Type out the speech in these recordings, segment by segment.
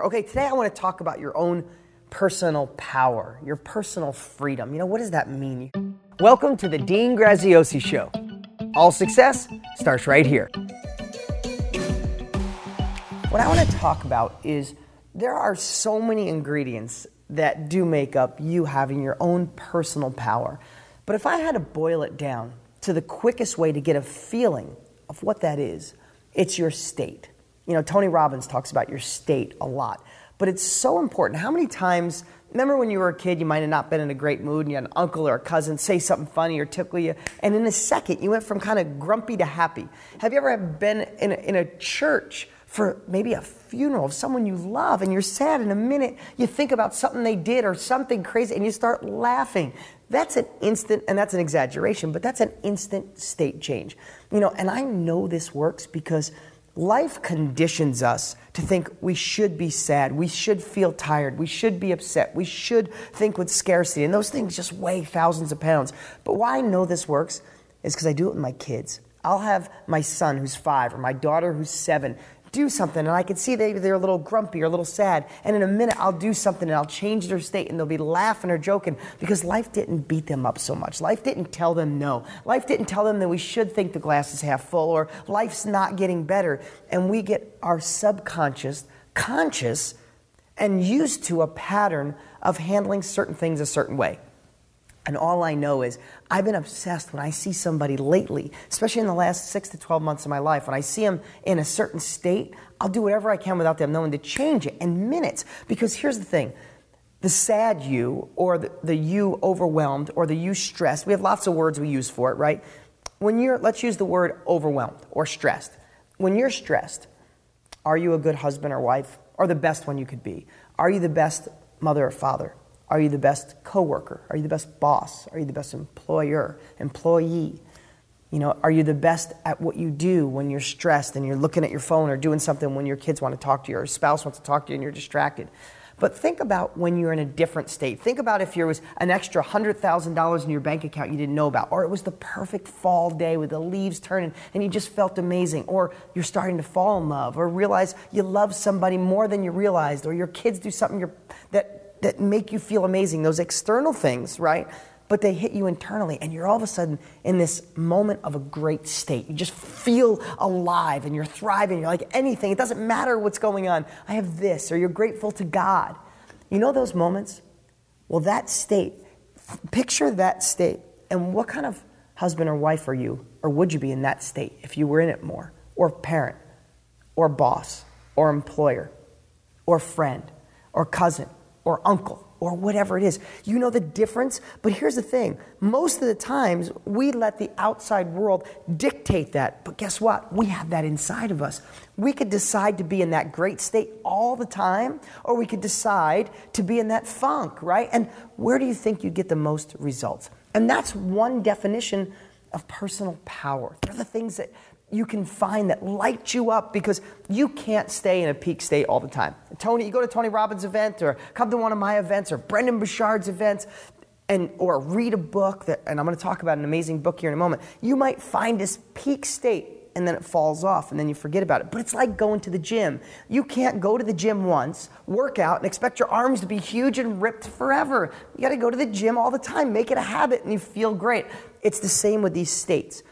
Okay, today I want to talk about your own personal power, your personal freedom. You know, what does that mean? Welcome to the Dean Graziosi Show. All success starts right here. What I want to talk about is there are so many ingredients that do make up you having your own personal power. But if I had to boil it down to the quickest way to get a feeling of what that is, it's your state. You know, Tony Robbins talks about your state a lot, but it's so important. How many times, remember when you were a kid, you might have not been in a great mood and you had an uncle or a cousin say something funny or tickle you, and in a second, you went from kind of grumpy to happy. Have you ever been in a, in a church? for maybe a funeral of someone you love and you're sad in a minute you think about something they did or something crazy and you start laughing that's an instant and that's an exaggeration but that's an instant state change you know and i know this works because Life conditions us to think we should be sad, we should feel tired, we should be upset, we should think with scarcity, and those things just weigh thousands of pounds. But why I know this works is because I do it with my kids. I'll have my son who's five or my daughter who's seven do something and I can see they, they're a little grumpy or a little sad. And in a minute, I'll do something and I'll change their state and they'll be laughing or joking because life didn't beat them up so much. Life didn't tell them no. Life didn't tell them that we should think the glass is half full or life's not getting better. And we get our subconscious conscious and used to a pattern of handling certain things a certain way. And all I know is I've been obsessed when I see somebody lately, especially in the last six to 12 months of my life, when I see them in a certain state, I'll do whatever I can without them knowing to change it in minutes. Because here's the thing the sad you, or the, the you overwhelmed, or the you stressed, we have lots of words we use for it, right? When you're, let's use the word overwhelmed or stressed. When you're stressed, are you a good husband or wife, or the best one you could be? Are you the best mother or father? Are you the best coworker? Are you the best boss? Are you the best employer, employee? You know, are you the best at what you do when you're stressed and you're looking at your phone or doing something when your kids want to talk to you or spouse wants to talk to you and you're distracted? But think about when you're in a different state. Think about if there was an extra $100,000 in your bank account you didn't know about, or it was the perfect fall day with the leaves turning and you just felt amazing, or you're starting to fall in love, or realize you love somebody more than you realized, or your kids do something that that make you feel amazing, those external things, right? But they hit you internally, and you're all of a sudden in this moment of a great state. You just feel alive and you're thriving. You're like anything, it doesn't matter what's going on. I have this, or you're grateful to God. You know those moments? Well, that state, picture that state, and what kind of husband or wife are you, or would you be in that state if you were in it more? Or parent, or boss, or employer, or friend, or cousin, or uncle or whatever it is. You know the difference? But here's the thing most of the times, we let the outside world dictate that. But guess what? We have that inside of us. We could decide to be in that great state all the time, or we could decide to be in that funk, right? And where do you think you get the most results? And that's one definition of personal power. They're the things that you can find that light you up because you can't stay in a peak state all the time. Tony, you go to Tony Robbins' event or come to one of my events or Brendon Burchard's events and or read a book that and I'm going to talk about an amazing book here in a moment. You might find this peak state and then it falls off and then you forget about it. But it's like going to the gym. You can't go to the gym once, work out and expect your arms to be huge and ripped forever. You got to go to the gym all the time, make it a habit and you feel great. It's the same with these states.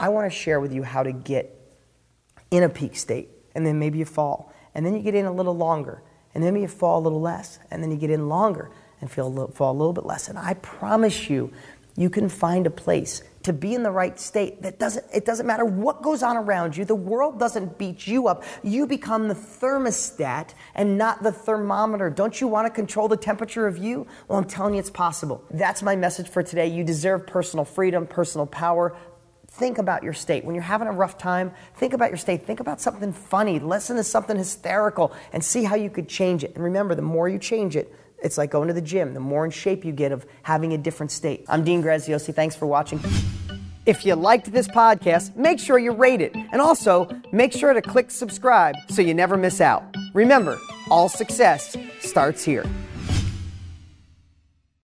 I want to share with you how to get in a peak state, and then maybe you fall, and then you get in a little longer, and then maybe you fall a little less, and then you get in longer and feel a little, fall a little bit less. And I promise you, you can find a place to be in the right state that doesn't it doesn't matter what goes on around you the world doesn't beat you up. You become the thermostat and not the thermometer. Don't you want to control the temperature of you? Well i'm telling you it's possible. That's my message for today. You deserve personal freedom personal power think about your state. When you're having a rough time, think about your state. Think about something funny. Listen to something hysterical and see how you could change it. And remember, the more you change it, it's like going to the gym. The more in shape you get of having a different state. I'm Dean Graziosi. Thanks for watching. If you liked this podcast, make sure you rate it. And also, make sure to click subscribe so you never miss out. Remember, all success starts here.